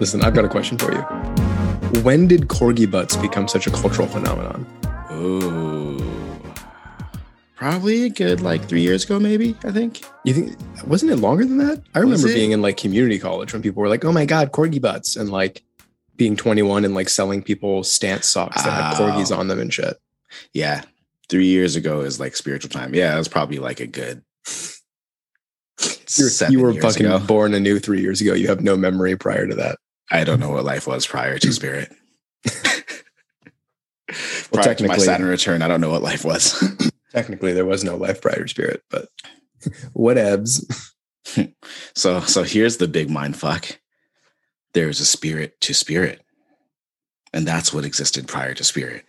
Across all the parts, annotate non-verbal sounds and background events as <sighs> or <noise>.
Listen, I've got a question for you. When did corgi butts become such a cultural phenomenon? Ooh. Probably a good like three years ago, maybe, I think. You think wasn't it longer than that? I remember being in like community college when people were like, "Oh my god, corgi butts," and like being 21 and like selling people stance socks that had corgis on them and shit. Yeah. Three years ago is like spiritual time. Yeah, it was probably like a good you were fucking ago. born anew three years ago. You have no memory prior to that. I don't know what life was prior to spirit. <laughs> Well, prior to my technically- Saturn return, I don't know what life was. <laughs> Technically, there was no life prior to spirit, but <laughs> whatevs. so so here's the big mind fuck. There's a spirit to spirit. And that's what existed prior to spirit.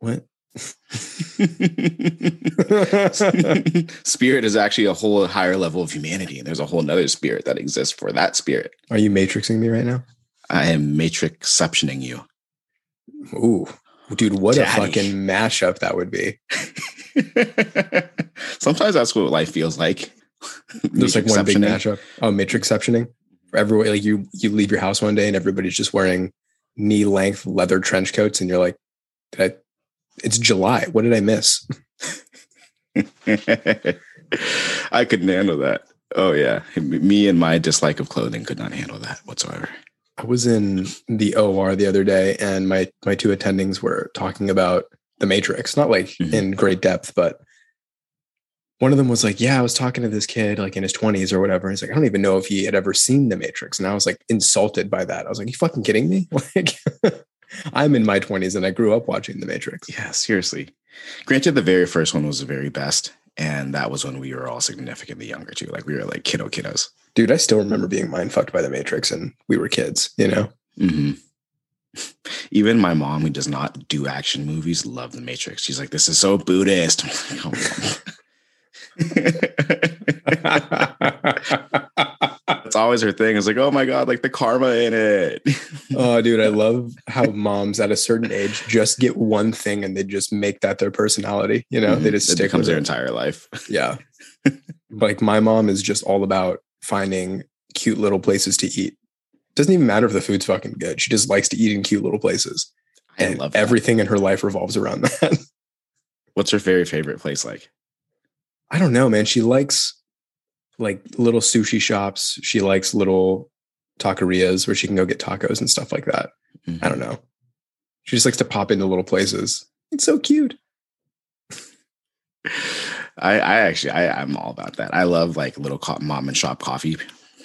What? <laughs> spirit is actually a whole higher level of humanity, and there's a whole nother spirit that exists for that spirit. Are you matrixing me right now? I am matrixceptioning you. Ooh, dude, what Daddy. a fucking mashup that would be. <laughs> Sometimes that's what life feels like. <laughs> There's like one big mashup. Oh, matrixceptioning. Everyone, like you, you leave your house one day and everybody's just wearing knee length leather trench coats, and you're like, did I, "It's July. What did I miss?" <laughs> I couldn't handle that. Oh yeah, me and my dislike of clothing could not handle that whatsoever. I was in the OR the other day, and my my two attendings were talking about the Matrix, not like Mhm. in great depth, but one of them was like, "Yeah, I was talking to this kid like in his twenties or whatever." He's like, "I don't even know if he had ever seen the Matrix," and I was like insulted by that. I was like, "You fucking kidding me?" <laughs> Like, I'm in my twenties and I grew up watching the Matrix. Yeah, seriously. Granted, the very first one was the very best, and that was when we were all significantly younger too. Like we were like kiddo kiddos. Dude, I still remember being mind fucked by the Matrix, and we were kids. You know, hmm <laughs> Even my mom, who does not do action movies, loved The Matrix. She's like, "This is so Buddhist." <laughs> <laughs> I'm like, "Oh, That's always her thing. It's like, "Oh my god, like the karma in it." <laughs> oh, dude, I love how moms at a certain age just get one thing and they just make that their personality. You know, they Mhm. just it stick becomes with their it. entire life. <laughs> Yeah. like my mom is just all about finding cute little places to eat. Doesn't even matter if the food's fucking good. She just likes to eat in cute little places. I And love that. everything in her life revolves around <laughs> that. What's her very favorite place like? I don't know, man. She likes like little sushi shops. She likes little taquerias where she can go get tacos and stuff like that. I don't mm-hmm. know. She just likes to pop into little places. It's so cute. <laughs> I, I actually, I, I'm all about that. I love like little co- mom and shop coffee,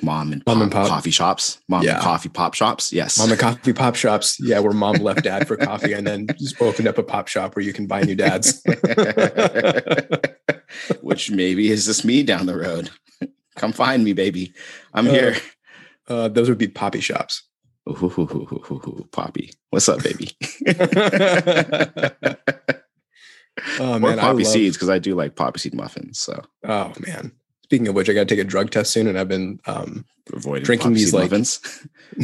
mom and Mom and pop pop. coffee shops, mom Yeah. and coffee pop shops. Yes, Mom and coffee pop shops. <laughs> Yeah, where mom left dad for coffee and then just opened up a pop shop where you can buy new dads. <laughs> Which maybe is just me down the road. Come find me, baby. I'm Uh, here. Uh, those would be poppy shops. Ooh, <laughs> Poppy, what's up, baby? <laughs> <laughs> Oh man, I poppy love- seeds because I do like poppy seed muffins. So Oh man. Speaking of which, I got to take a drug test soon, and I've been um, avoiding Drinking these, like- muffins.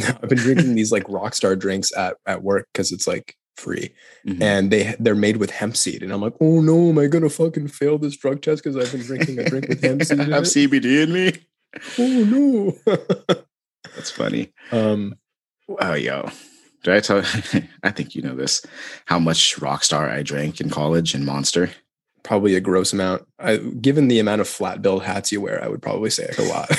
I've been drinking these like Rockstar drinks at at work because it's like free, Mhm. and they they're made with hemp seed, and I'm like, oh no, am I gonna fucking fail this drug test because I've been drinking a drink with hemp <laughs> seed? In have it? CBD in me. Oh no. <laughs> That's funny. um, Oh, yo. Did I tell <laughs> I think you know this. How much Rockstar I drank in college and Monster? probably a gross amount. I, given the amount of flat billed hats you wear, I would probably say like a lot.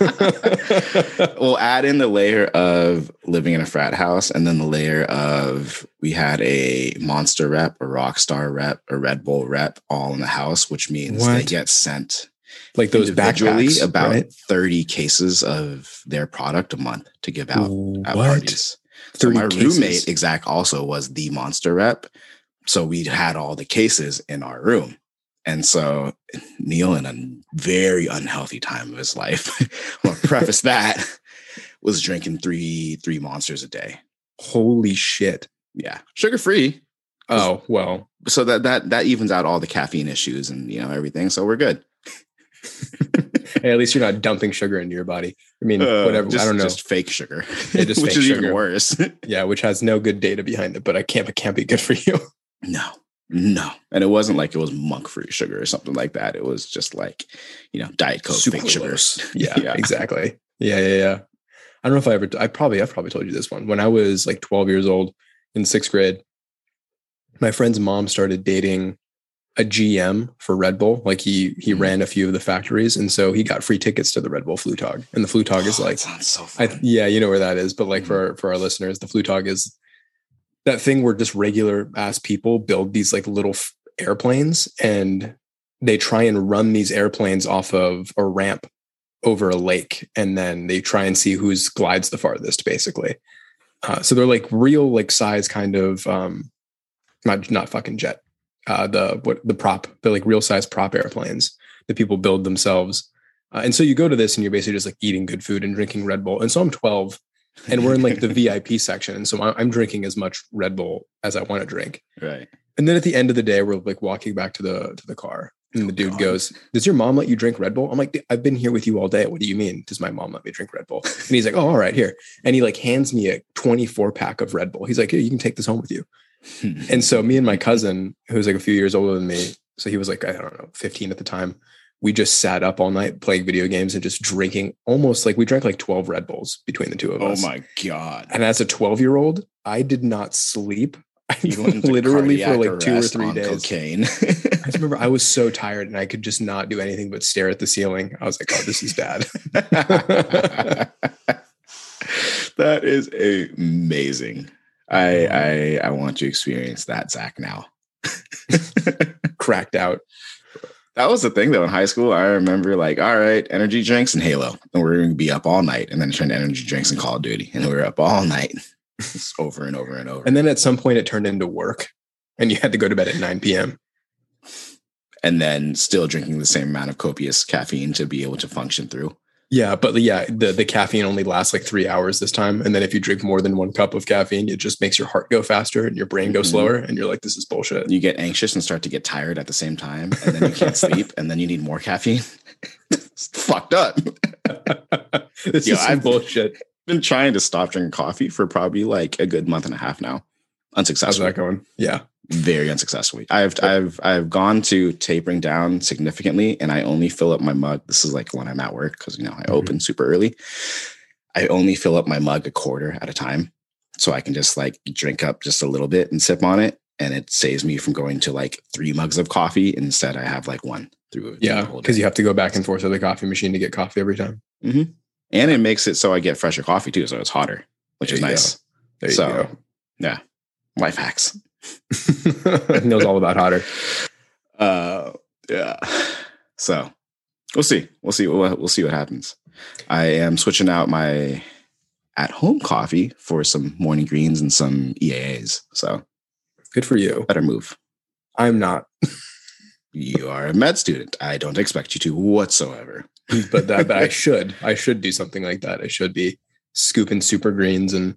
<laughs> Well, add in the layer of living in a frat house and then the layer of we had a Monster rep, a rock star rep, a Red Bull rep all in the house, which means they get sent like those individually backpacks, about right? 30 cases of their product a month to give out at parties. So my cases? roommate, exact, also was the monster rep. So we had all the cases in our room. And so Neil, in a very unhealthy time of his life, <laughs> well, preface that, was drinking three three monsters a day. Holy shit. Yeah, sugar free. Oh, well, So that that that evens out all the caffeine issues and you know everything. So we're good. <laughs> hey, at least you're not dumping sugar into your body. I mean, Uh, whatever. just- I don't know. Just fake sugar, Yeah, just <laughs> which fake is sugar. even worse. yeah, which has no good data behind it, but I can't. It can't be good for you. No, no. And it wasn't like it was monk fruit sugar or something like that. It was just like, you know, Diet Coke, fake sugar. Sucralose. <laughs> Yeah, <laughs> exactly. Yeah, yeah, yeah. I don't know if I ever, I probably, I've probably told you this one. When I was like 12 years old in sixth grade, my friend's mom started dating a GM for Red Bull. Like he he Mhm. ran a few of the factories, and so he got free tickets to the Red Bull Flugtag. And the Flugtag is Oh, like, sounds so I, yeah, you know where that is. But like Mhm. for for our listeners, the Flugtag is that thing where just regular ass people build these like little f- airplanes, and they try and run these airplanes off of a ramp over a lake, and then they try and see who's glides the farthest, basically. Uh, so they're like real like size kind of um, not not fucking jet. Uh, the what the prop, they're like real size prop airplanes that people build themselves. Uh, and so you go to this and you're basically just like eating good food and drinking Red Bull. And so I'm 12 and we're in like the <laughs> VIP section. And so I'm drinking as much Red Bull as I want to drink. right. And then at the end of the day, we're like walking back to the to the car. And the oh, dude God. goes, Does your mom let you drink Red Bull? I'm like, I've been here with you all day. What do you mean? Does my mom let me drink Red Bull? And he's like, Oh, all right, here. And he like hands me a 24 pack of Red Bull. He's like, Here, you can take this home with you. <laughs> And so me and my cousin, who's like a few years older than me, so he was like, I don't know, 15 at the time, we just sat up all night playing video games and just drinking almost like we drank like 12 Red Bulls between the two of oh us. oh my god. And as a 12 year old, I did not sleep <laughs> literally for like two or three days. Cocaine. I just <laughs> remember I was so tired and I could just not do anything but stare at the ceiling. I was like, oh, this is bad. <laughs> that is amazing. I mm-hmm. I I want to experience that, Zach. Now, Cracked out. That was the thing though in high school. I remember like, all right, energy drinks and Halo, and we're going to be up all night, and then turn to energy drinks and Call of Duty, and we were up all night, Just <laughs> over and over and over. And then at some point it turned into work and you had to go to bed at 9 p.m. and then still drinking the same amount of copious caffeine to be able to function through. Yeah, but yeah, the, the caffeine only lasts like three hours this time. And then if you drink more than one cup of caffeine, it just makes your heart go faster and your brain go Mhm. slower. And you're like, this is bullshit. You get anxious and start to get tired at the same time, and then you can't <laughs> sleep, and then you need more caffeine. <laughs> it's fucked up. <laughs> this Yo, is I've- bullshit. been trying to stop drinking coffee for probably like a good month and a half now. How's that going? Yeah. Very unsuccessfully. I've I've I've gone to tapering down significantly and I only fill up my mug. This is like when I'm at work because you know I Mhm. open super early. I only fill up my mug a quarter at a time. So I can just like drink up just a little bit and sip on it. And it saves me from going to like three mugs of coffee. Instead, I have like one through Yeah. Because you have to go back and forth to the coffee machine to get coffee every time. and it makes it so I get fresher coffee too. So it's hotter, which There is you go. nice. There you So, go. Yeah, Life hacks. <laughs> knows all about hotter. Uh, yeah. So we'll see. We'll see. We'll, we'll see what happens. I am switching out my at home coffee for some morning greens and some EAAs. So Good for you. better move. I'm not, You are a med student. I don't expect you to whatsoever. but that, but I <laughs> should. I should do something like that. I should be scooping super greens and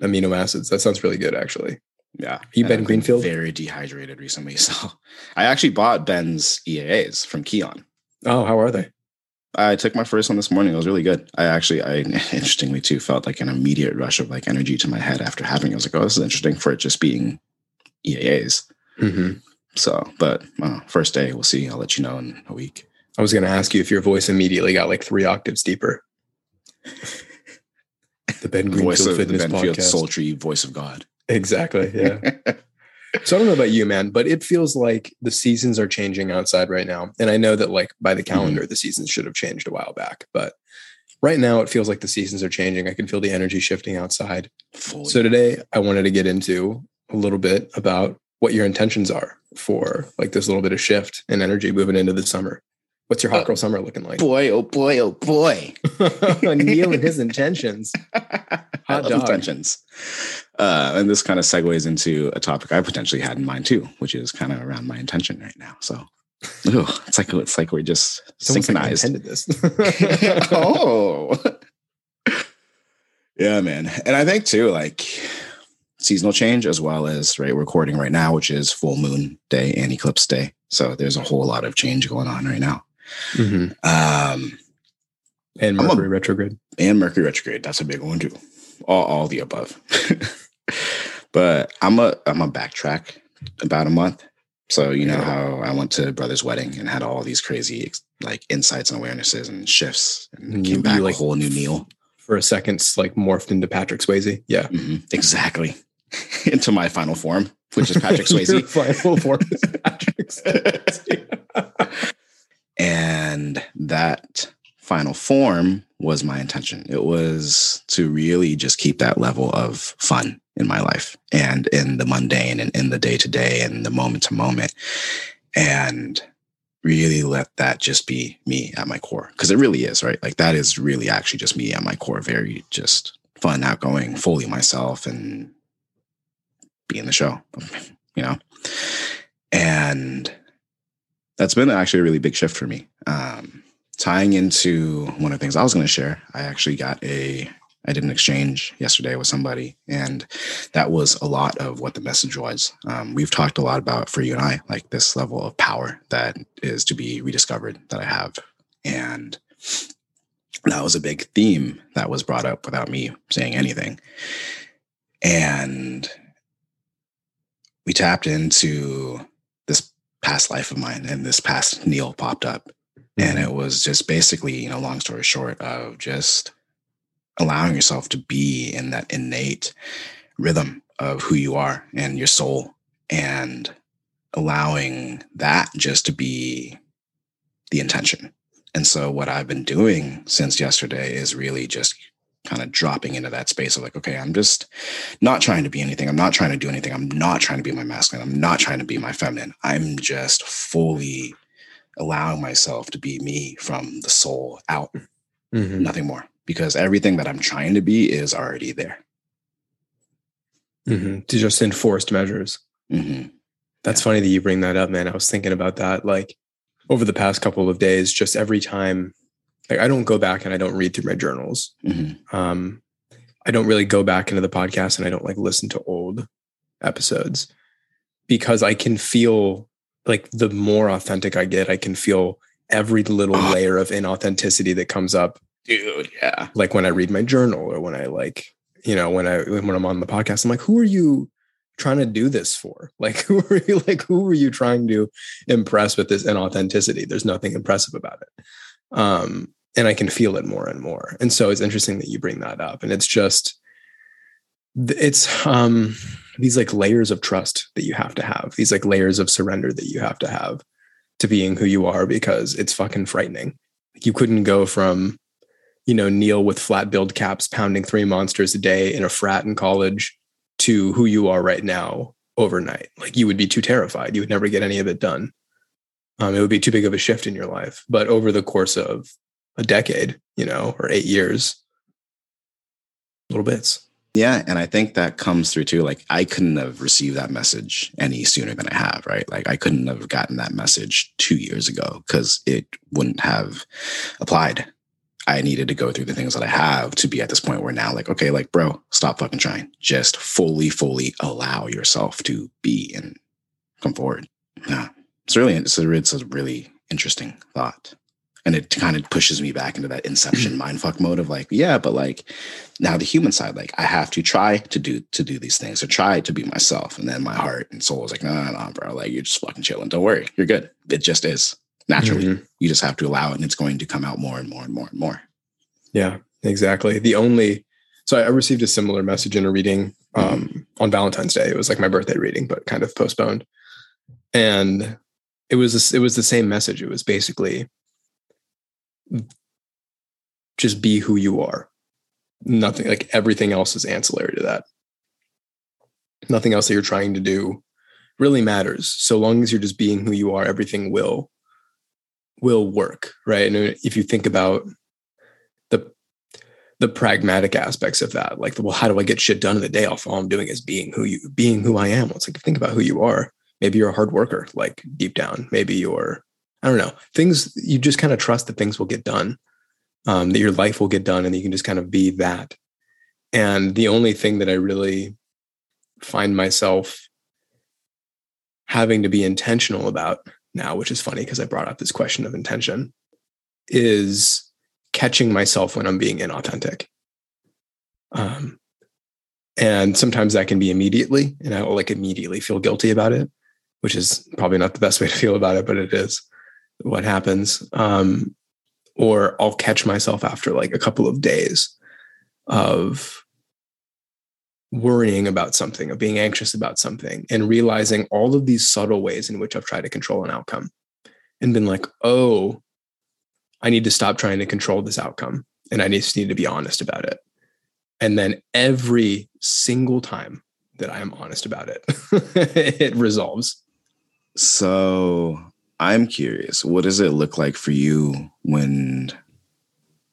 amino acids. That sounds really good, actually. Yeah. You Ben Greenfield? Very dehydrated recently. <laughs> So I actually bought Ben's EAAs from Kion. Oh, how are they? I took my first one this morning. It was really good. I actually, I <laughs> interestingly too felt like an immediate rush of like energy to my head after having. it. I was like, oh, this is interesting for it just being EAAs. hmm So, but uh, first day, we'll see. I'll let you know in a week. I was going to ask you if your voice immediately got like three octaves deeper. <laughs> The Ben Greenfield voice of the Fitness Benfield Podcast. sultry voice of God. Exactly. Yeah. <laughs> so I don't know about you, man, but it feels like the seasons are changing outside right now. And I know that like by the calendar, the seasons should have changed a while back, but right now it feels like the seasons are changing. I can feel the energy shifting outside. Fully. So today I wanted to get into a little bit about what your intentions are for like this little bit of shift and energy moving into the summer. What's your hot Uh, girl summer looking like? boy, oh boy, oh boy. <laughs> Neil and his intentions. <laughs> I Hot love dog. intentions. Uh, and this kind of segues into a topic I potentially had in mind too, which is kind of around my intention right now. So, ooh, it's like it's like we're just It's almost like synchronized. this. <laughs> oh, yeah, man. And I think too, like seasonal change as well as right recording right now, which is full moon day and eclipse day. So there's a whole lot of change going on right now. Mhm. Um, And I'm a- Mercury retrograde. and Mercury retrograde. That's a big one too. All, all the above. <laughs> but I'm a I'm a backtrack about a month. So you know Yeah. how I went to brother's wedding and had all these crazy like insights and awarenesses and shifts and And came you- back you, like, a whole new Neil. For a second, like morphed into Patrick Swayze. Yeah. Mhm, exactly. <laughs> Into my final form, which is <laughs> Patrick Swayze. final form is Patrick Swayze. and that final form was my intention. It was to really just keep that level of fun in my life and in the mundane and in the day to day and the moment to moment. And really let that just be me at my core. Cause it really is, right? Like that is really actually just me at my core, very just fun, outgoing, fully myself and be in the show, <laughs> you know? And that's been actually a really big shift for me. Um, tying into one of the things I was going to share, I actually got a, I did an exchange yesterday with somebody, and that was a lot of what the message was. Um, we've talked a lot about for you and I, like this level of power that is to be rediscovered that I have. And that was a big theme that was brought up without me saying anything. And we tapped into this past life of mine and this past Neil popped up. And mm-hmm. it was just basically, you know, long story short, of just allowing yourself to be in that innate rhythm of who you are and your soul and allowing that just to be the intention. And so, what I've been doing since yesterday is really just kind of dropping into that space of like, okay, I'm just not trying to be anything. I'm not trying to do anything. I'm not trying to be my masculine. I'm not trying to be my feminine. I'm just fully allowing myself to be me from the soul out, Mhm. nothing more. Because everything that I'm trying to be is already there. Mhm. To just enforced measures. hmm That's funny that you bring that up, man. I was thinking about that like over the past couple of days, just every time, like I don't go back and I don't read through my journals. hmm Um, I don't really go back into the podcast and I don't like listen to old episodes because I can feel like the more authentic I get, I can feel every little Ah. layer of inauthenticity that comes up Dude, yeah. like when I read my journal or when I like, you know, when I when I'm on the podcast, I'm like, who are you trying to do this for? <laughs> Like, who are you like who are you trying to impress with this inauthenticity? There's nothing impressive about it. Um, and I can feel it more and more. And so it's interesting that you bring that up. And it's just it's um these like layers of trust that you have to have, these like layers of surrender that you have to have to being who you are because it's fucking frightening. Like you couldn't go from you know, Neil with flat build caps pounding three monsters a day in a frat in college to who you are right now overnight. Like you would be too terrified. You would never get any of it done. Um, it would be too big of a shift in your life. But over the course of a decade, you know, or eight years, little bits. Yeah. And I think that comes through too. Like, I couldn't have received that message any sooner than I have, right? Like, I couldn't have gotten that message two years ago because it wouldn't have applied. I needed to go through the things that I have to be at this point where now, like, okay, like, bro, stop fucking trying. Just fully, fully allow yourself to be and come forward. Yeah. It's really, it's a, it's a really interesting thought. And it kind of pushes me back into that inception mindfuck mode of like, yeah, but like now the human side, like I have to try to do to do these things, to try to be myself. And then my heart and soul is like, no, no, no, bro, like you're just fucking chilling. Don't worry, you're good. It just is naturally. Mhm. You just have to allow it, and it's going to come out more and more and more and more. Yeah, exactly. The only so I received a similar message in a reading um, on Valentine's Day. It was like my birthday reading, but kind of postponed. And it was it was the same message. It was basically just be who you are. Nothing like everything else is ancillary to that. Nothing else that you're trying to do really matters. So long as you're just being who you are, everything will will work, right? And if you think about the the pragmatic aspects of that, like, well, how do I get shit done in the day? All all I'm doing is being who you being who I am. It's like think about who you are. Maybe you're a hard worker, like deep down. Maybe you're, I don't know, things you just kind of trust that things will get done, um, that your life will get done, and you can just kind of be that. And the only thing that I really find myself having to be intentional about now, which is funny because I brought up this question of intention, is catching myself when I'm being inauthentic. Um, and sometimes that can be immediately, and I will like immediately feel guilty about it, which is probably not the best way to feel about it, but it is what happens. Um, or I'll catch myself after like a couple of days of worrying about something, of being anxious about something, and realizing all of these subtle ways in which I've tried to control an outcome and been like, oh, I need to stop trying to control this outcome and I just need to be honest about it. And then every single time that I am honest about it, <laughs> it resolves. So I'm curious, what does it look like for you when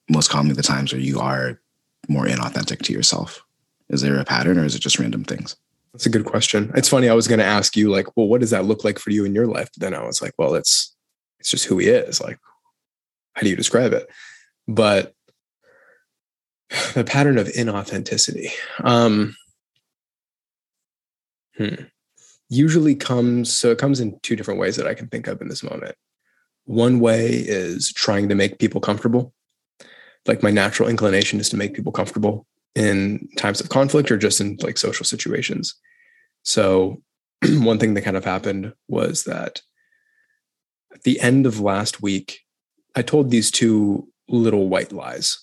most commonly the times where you are more inauthentic to yourself? Is there a pattern or is it just random things? That's a good question. It's funny. I was going to ask you, like, well, what does that look like for you in your life? But then I was like, well, it's it's just who he is. Like, how do you describe it? But <sighs> the pattern of inauthenticity um, hmm, usually comes so it comes in two different ways that I can think of in this moment. One way is trying to make people comfortable. Like my natural inclination is to make people comfortable in times of conflict or just in like social situations. So <clears throat> one thing that kind of happened was that at the end of last week, I told these two little white lies.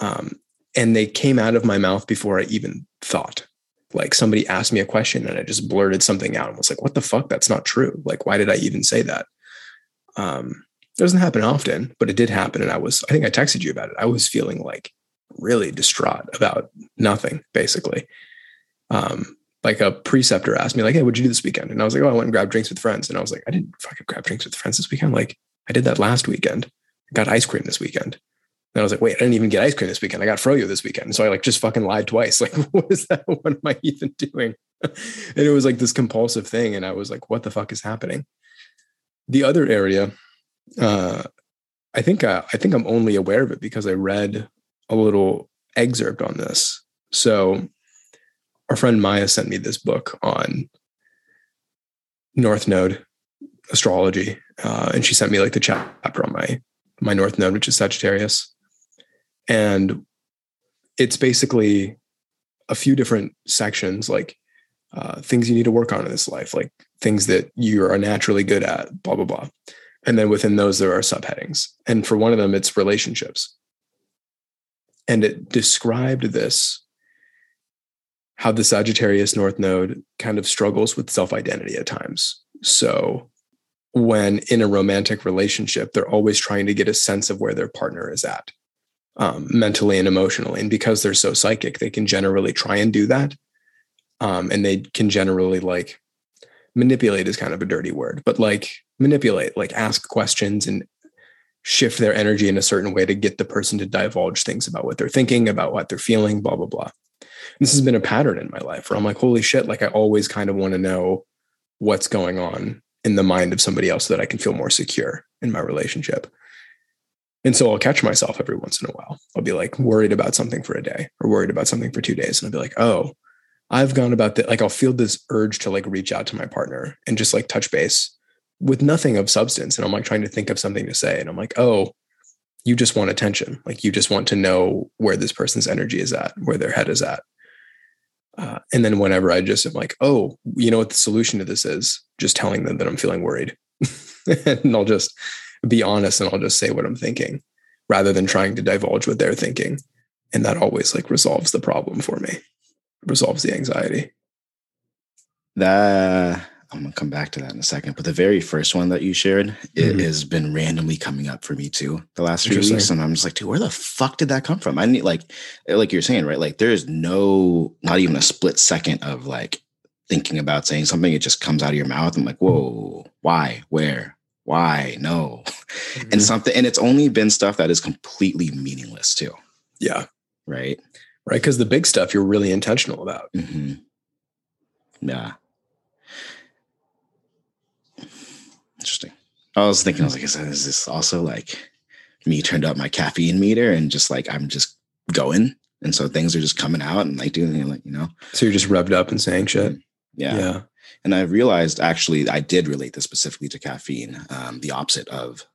Um, and they came out of my mouth before I even thought. Like somebody asked me a question and I just blurted something out and was like, what the fuck? That's not true. Like, why did I even say that? Um, it doesn't happen often, but it did happen. And I was, I think I texted you about it. I was feeling like really distraught about nothing, basically. Um, like a preceptor asked me, like, hey, what'd you do this weekend? And I was like, oh, I went and grabbed drinks with friends. And I was like, I didn't fucking grab drinks with friends this weekend. Like, I did that last weekend. I got ice cream this weekend. And I was like, wait, I didn't even get ice cream this weekend. I got froyo this weekend. So I like just fucking lied twice. <laughs> Like, what is that? What am I even doing? <laughs> and it was like this compulsive thing. And I was like, what the fuck is happening? The other area, uh, I think uh, I think I'm only aware of it because I read a little excerpt on this. So our friend Maya sent me this book on North Node astrology, uh, and she sent me like the chapter on my my North Node, which is Sagittarius, and it's basically a few different sections, like uh, things you need to work on in this life, like things that you are naturally good at, blah blah blah, and then within those there are subheadings, and for one of them it's relationships, and it described this how the Sagittarius North Node kind of struggles with self identity at times. So when in a romantic relationship, they're always trying to get a sense of where their partner is at um, mentally and emotionally. And because they're so psychic, they can generally try and do that. Um, and they can generally like manipulate is kind of a dirty word, but like manipulate, like ask questions and shift their energy in a certain way to get the person to divulge things about what they're thinking, about what they're feeling, blah, blah, blah. This has been a pattern in my life where I'm like, holy shit, like I always kind of want to know what's going on in the mind of somebody else so that I can feel more secure in my relationship. And so I'll catch myself every once in a while. I'll be like worried about something for a day or worried about something for two days. And I'll be like, oh, I've gone about that. Like I'll feel this urge to like reach out to my partner and just like touch base with nothing of substance. And I'm like trying to think of something to say. And I'm like, oh, you just want attention. Like you just want to know where this person's energy is at, where their head is at. Uh, and then whenever I just am like, oh, you know what the solution to this is? Just telling them that I'm feeling worried. <laughs> and I'll just be honest and I'll just say what I'm thinking rather than trying to divulge what they're thinking. And that always like resolves the problem for me, resolves the anxiety. That I'm gonna come back to that in a second. But the very first one that you shared, mm-hmm. it has been randomly coming up for me too the last few weeks, and I'm just like, dude, where the fuck did that come from? I need like, like you're saying, right? Like, there is no, not even a split second of like thinking about saying something. It just comes out of your mouth. I'm like, whoa, why, where, why, no, mm-hmm. and something, and it's only been stuff that is completely meaningless too. Yeah, right, right. Because the big stuff you're really intentional about. Mm-hmm. Yeah. Interesting. I was thinking, I was like, is, is this also like me turned up my caffeine meter and just like I'm just going, and so things are just coming out and like doing like you know. So you're just revved up and saying shit. Mm-hmm. Yeah. Yeah. And I realized actually I did relate this specifically to caffeine. Um, the opposite of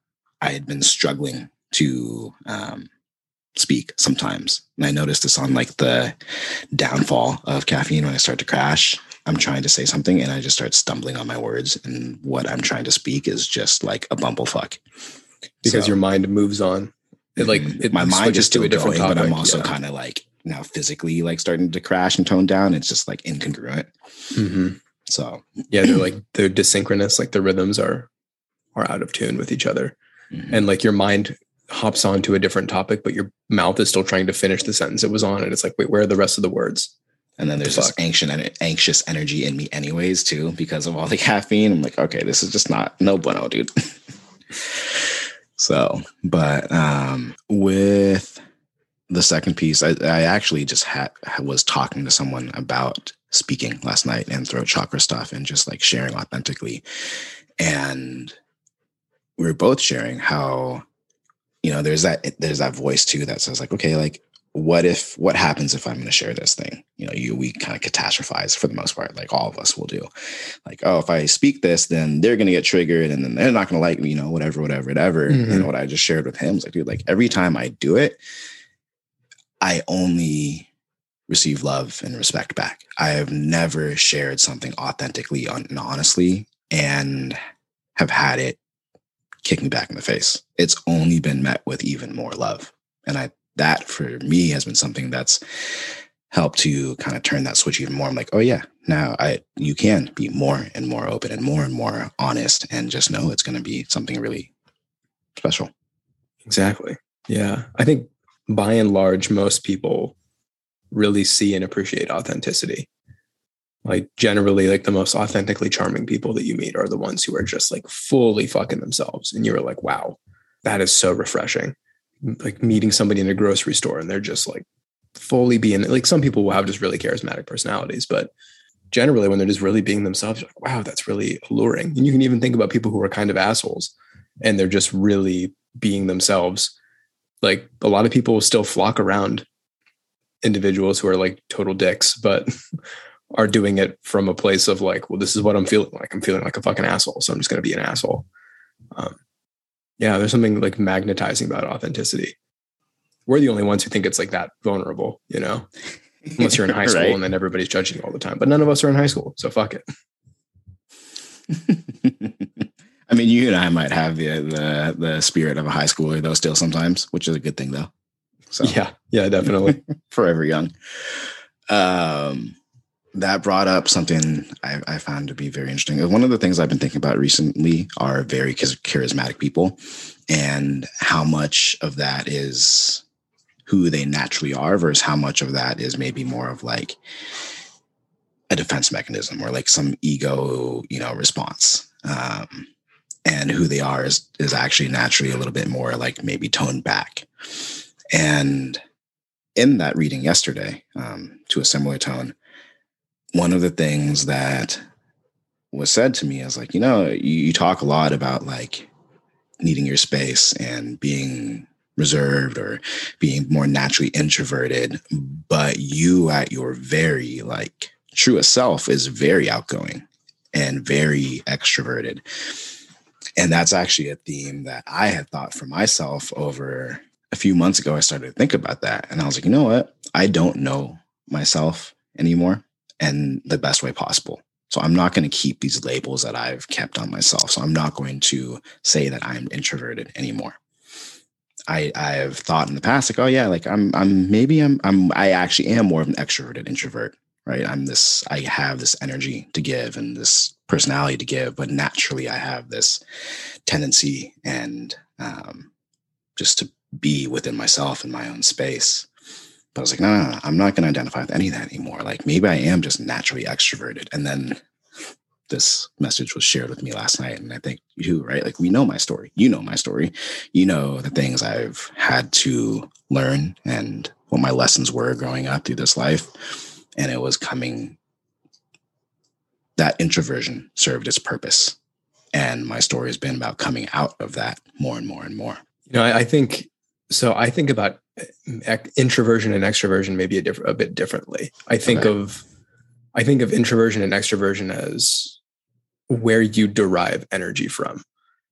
I had been struggling to um, speak sometimes. And I noticed this on like the downfall of caffeine when I start to crash. I'm trying to say something and I just start stumbling on my words. And what I'm trying to speak is just like a bumblefuck. Because so, your mind moves on. It like mm-hmm. it my mind is still a different going, topic. but I'm also yeah. kind of like now physically like starting to crash and tone down. It's just like incongruent. Mm-hmm. So Yeah, they're like they're desynchronous. Like the rhythms are are out of tune with each other, mhm. and like your mind hops on to a different topic, but your mouth is still trying to finish the sentence it was on, and it's like, wait, where are the rest of the words? And then there's this anxious anxious energy in me anyways too because of all the <laughs> caffeine. I'm like, okay, this is just not no bueno, dude. <laughs> so, but um with the second piece, I, I actually just had was talking to someone about speaking last night and throat chakra stuff and just like sharing authentically. And we were both sharing how, you know, there's that there's that voice too that says like, okay, like what if what happens if i'm going to share this thing you know you we kind of catastrophize for the most part like all of us will do like oh if i speak this then they're going to get triggered and then they're not going to like me you know whatever whatever whatever Mhm. and what i just shared with him was like dude like every time i do it i only receive love and respect back i have never shared something authentically and honestly and have had it kick me back in the face it's only been met with even more love and i that for me has been something that's helped to kind of turn that switch even more. I'm like, oh yeah, now I you can be more and more open and more and more honest and just know it's going to be something really special. Exactly. Yeah. I think by and large, most people really see and appreciate authenticity. Like generally, like the most authentically charming people that you meet are the ones who are just like fully fucking themselves. And you're like, wow, that is so refreshing. Like meeting somebody in a grocery store and they're just like fully being like some people will have just really charismatic personalities, but generally when they're just really being themselves, like, wow, that's really alluring. And you can even think about people who are kind of assholes and they're just really being themselves. Like a lot of people still flock around individuals who are like total dicks, but <laughs> are doing it from a place of like, well, this is what I'm feeling like. I'm feeling like a fucking asshole. So I'm just going to be an asshole. Um, yeah, there's something like magnetizing about authenticity. We're the only ones who think it's like that vulnerable, you know, unless you're in <laughs> high school Right. and then everybody's judging you all the time. But none of us are in high school. So fuck it. <laughs> I mean, you and I might have the, the the spirit of a high schooler though still sometimes, which is a good thing though. So Yeah. Yeah, definitely. <laughs> forever young. Um, that brought up something I, I found to be very interesting. One of the things I've been thinking about recently are very charismatic people, and how much of that is who they naturally are versus how much of that is maybe more of like a defense mechanism or like some ego, you know, response. Um, and who they are is is actually naturally a little bit more like maybe toned back. And in that reading yesterday, um, to a similar tone, one of the things that was said to me is like, you know, you, you talk a lot about like needing your space and being reserved or being more naturally introverted, but you at your very like truest self is very outgoing and very extroverted. And that's actually a theme that I had thought for myself over a few months ago. I started to think about that. And I was like, you know what? I don't know myself anymore and the best way possible. So I'm not going to keep these labels that I've kept on myself. So I'm not going to say that I'm introverted anymore. I I have thought in the past like, oh yeah, like I'm I'm maybe I'm I'm I actually am more of an extroverted introvert, right? I'm this I have this energy to give and this personality to give, but naturally I have this tendency and um, just to be within myself in my own space. But I was like, no, no, no, I'm not going to identify with any of that anymore. Like maybe I am just naturally extroverted. And then this message was shared with me last night. And I think you, right? Like we know my story. You know my story. You know the things I've had to learn and what my lessons were growing up through this life. And it was coming, that introversion served its purpose. And my story has been about coming out of that more and more and more. You know, I, I think so. I think about introversion and extroversion maybe a, diff- a bit differently. I think Okay. of, I think of introversion and extroversion as where you derive energy from.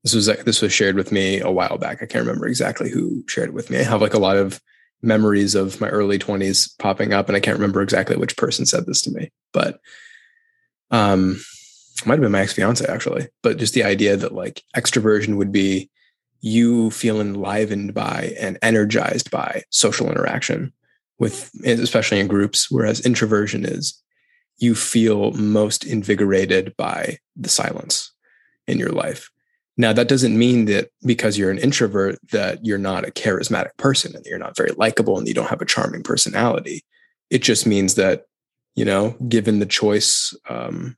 This was like this was shared with me a while back. I can't remember exactly who shared it with me. I have like a lot of memories of my early 20s popping up and I can't remember exactly which person said this to me, but um it might have been my ex-fiance actually, but just the idea that like extroversion would be you feel enlivened by and energized by social interaction with especially in groups, whereas introversion is you feel most invigorated by the silence in your life. Now, that doesn't mean that because you're an introvert that you're not a charismatic person and you're not very likable and you don't have a charming personality. It just means that, you know, given the choice, um,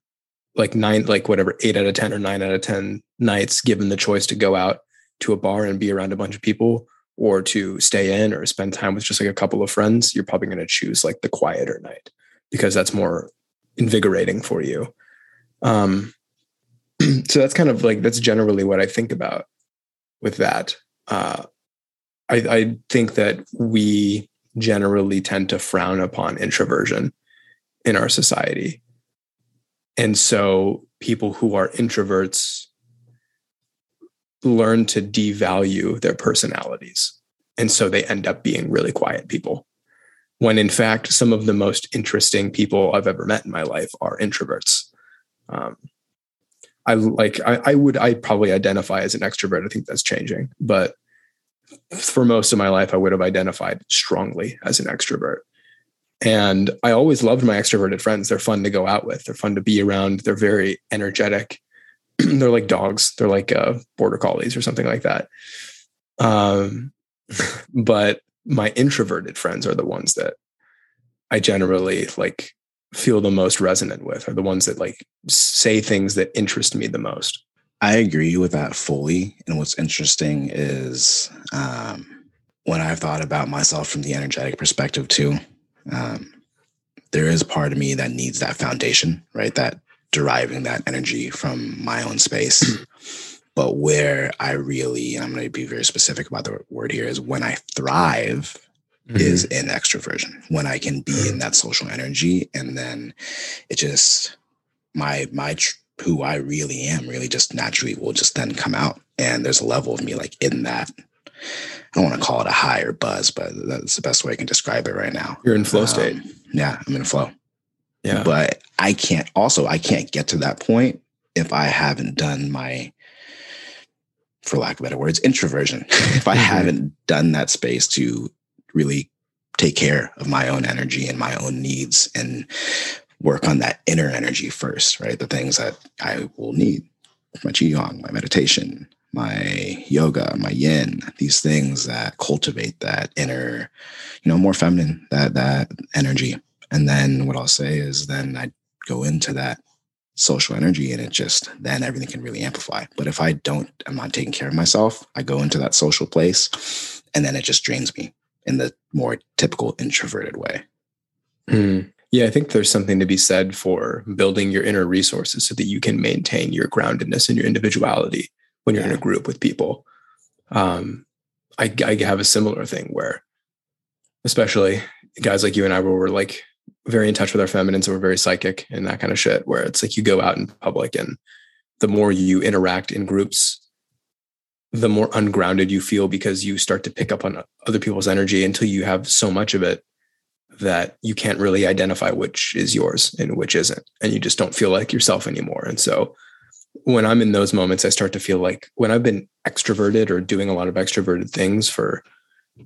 like nine, like whatever, eight out of 10 or nine out of 10 nights, given the choice to go out to a bar and be around a bunch of people or to stay in or spend time with just like a couple of friends, you're probably going to choose like the quieter night because that's more invigorating for you. Um, <clears throat> so that's kind of like that's generally what I think about with that. Uh, I, I think that we generally tend to frown upon introversion in our society. And so people who are introverts learn to devalue their personalities. And so they end up being really quiet people. When in fact, some of the most interesting people I've ever met in my life are introverts. Um, I like I, I would I probably identify as an extrovert. I think that's changing, but for most of my life, I would have identified strongly as an extrovert. And I always loved my extroverted friends. They're fun to go out with. They're fun to be around. They're very energetic. <clears throat> They're like dogs. They're like uh, border collies or something like that. Um, <laughs> but my introverted friends are the ones that I generally like feel the most resonant with are the ones that like say things that interest me the most. I agree with that fully. And what's interesting is um, when I've thought about myself from the energetic perspective too, um, there is part of me that needs that foundation, right? That deriving that energy from my own space. but where I really, and I'm going to be very specific about the word here, is when I thrive mm-hmm. is in extroversion when I can be in that social energy. And then it just, my, my, who I really am really just naturally will just then come out. And there's a level of me like in that. I don't want to call it a high or buzz, but that's the best way I can describe it right now. You're in flow um, state. Yeah, I'm in flow. Yeah. But I can't also I can't get to that point if I haven't done my for lack of better words, introversion. <laughs> if I mm-hmm. haven't done that space to really take care of my own energy and my own needs and work on that inner energy first, right? The things that I will need my qigong, my meditation, my yoga, my yin, these things that cultivate that inner, you know, more feminine, that that energy. And then what I'll say is then I go into that social energy and it just then everything can really amplify. But if I don't, I'm not taking care of myself, I go into that social place and then it just drains me in the more typical introverted way. Mm. Yeah, I think there's something to be said for building your inner resources so that you can maintain your groundedness and your individuality when you're yeah. in a group with people. Um, I, I have a similar thing where, especially guys like you and I, where we're like very in touch with our feminines and we're very psychic and that kind of shit, where it's like you go out in public and the more you interact in groups, the more ungrounded you feel because you start to pick up on other people's energy until you have so much of it that you can't really identify which is yours and which isn't. And you just don't feel like yourself anymore. And so when I'm in those moments, I start to feel like when I've been extroverted or doing a lot of extroverted things for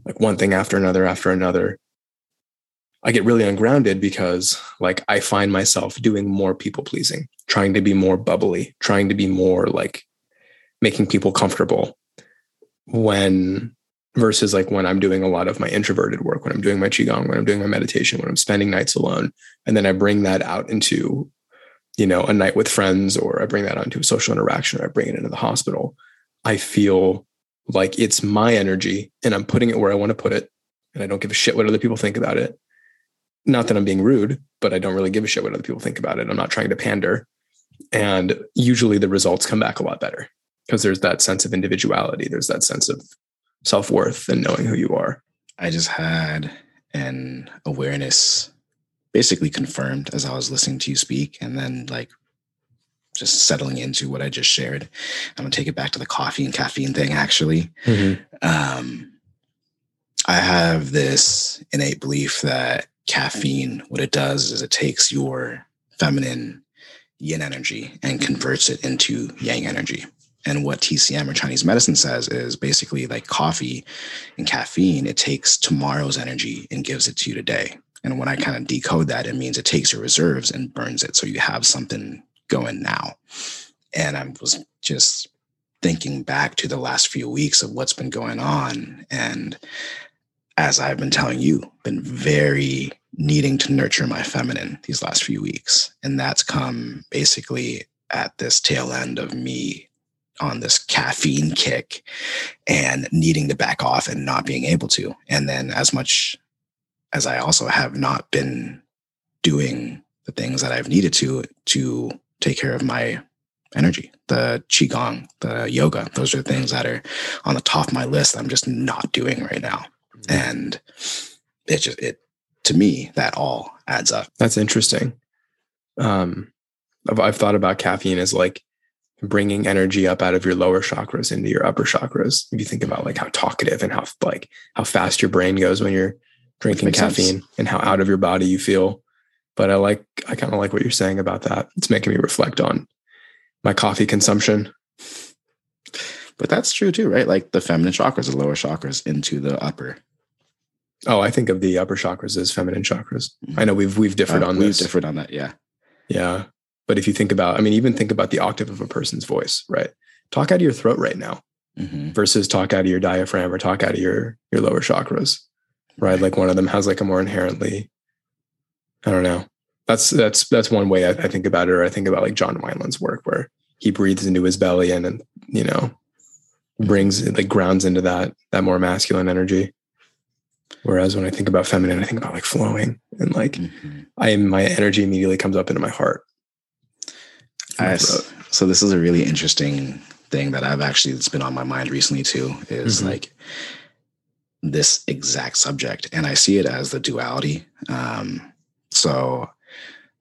like one thing after another after another, I get really ungrounded because like I find myself doing more people pleasing, trying to be more bubbly, trying to be more like making people comfortable when versus like when I'm doing a lot of my introverted work, when I'm doing my qigong, when I'm doing my meditation, when I'm spending nights alone, and then I bring that out into, you know, a night with friends, or I bring that onto a social interaction, or I bring it into the hospital. I feel like it's my energy, and I'm putting it where I want to put it, and I don't give a shit what other people think about it. Not that I'm being rude, but I don't really give a shit what other people think about it. I'm not trying to pander, and usually the results come back a lot better because there's that sense of individuality. There's that sense of self-worth and knowing who you are. I just had an awareness basically confirmed as i was listening to you speak and then like just settling into what i just shared. I'm gonna take it back to the coffee and caffeine thing actually. Mm-hmm. um, i have this innate belief that caffeine what it does is it takes your feminine yin energy and converts it into yang energy And what TCM or Chinese medicine says is basically like coffee and caffeine, it takes tomorrow's energy and gives it to you today. And when I kind of decode that, it means it takes your reserves and burns it. So you have something going now. And I was just thinking back to the last few weeks of what's been going on. And as I've been telling you, been very needing to nurture my feminine these last few weeks. And that's come basically at this tail end of me on this caffeine kick and needing to back off and not being able to. And then as much as I also have not been doing the things that I've needed to to take care of my energy, the qigong, the yoga, those are things that are on the top of my list I'm just not doing right now. And it just it to me that all adds up. That's interesting. Um I've, I've thought about caffeine as like bringing energy up out of your lower chakras into your upper chakras. If you think about like how talkative and how like how fast your brain goes when you're drinking caffeine sense. and how out of your body you feel. But I like I kind of like what you're saying about that. It's making me reflect on my coffee consumption. But that's true too, right? Like the feminine chakras, the lower chakras into the upper. Oh, I think of the upper chakras as feminine chakras. Mm-hmm. I know we've we've differed uh, on we've this. differed on that, yeah. Yeah. But if you think about, I mean, even think about the octave of a person's voice, right? Talk out of your throat right now mm-hmm. versus talk out of your diaphragm or talk out of your your lower chakras, right? right? Like one of them has like a more inherently, I don't know. That's that's that's one way I, I think about it. Or I think about like John Wineland's work where he breathes into his belly and and you know brings like grounds into that that more masculine energy. Whereas when I think about feminine, I think about like flowing and like mm-hmm. I my energy immediately comes up into my heart. I, so this is a really interesting thing that I've actually it's been on my mind recently too is mm-hmm. like this exact subject and I see it as the duality. Um, so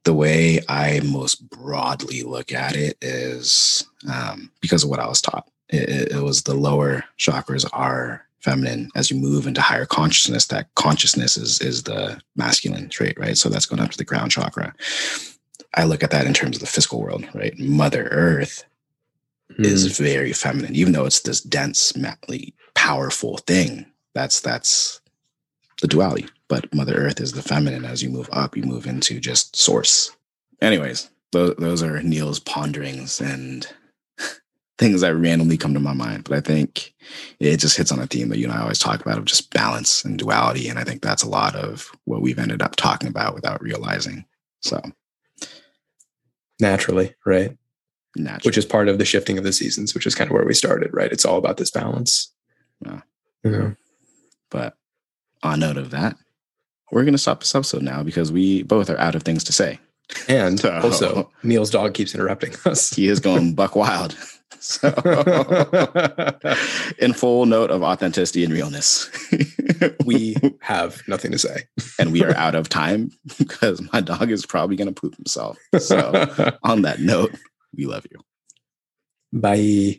the way I most broadly look at it is um, because of what I was taught. It, it was the lower chakras are feminine as you move into higher consciousness that consciousness is is the masculine trait right so that's going up to the crown chakra I look at that in terms of the physical world, right? Mother Earth mm. is very feminine, even though it's this dense, powerful thing. That's that's the duality. But Mother Earth is the feminine. As you move up, you move into just source. Anyways, those, those are Neil's ponderings and things that randomly come to my mind. But I think it just hits on a theme that you and I always talk about of just balance and duality. And I think that's a lot of what we've ended up talking about without realizing. So naturally, right? Naturally. Which is part of the shifting of the seasons, which is kind of where we started, right? It's all about this balance. Yeah. yeah. But on note of that, we're going to stop this episode now because we both are out of things to say. And <laughs> so, also, Neil's dog keeps interrupting us. He is going <laughs> buck wild. <laughs> So, in full note of authenticity and realness, <laughs> we have nothing to say. and we are out of time because my dog is probably going to poop himself. So, <laughs> on that note, we love you. Bye.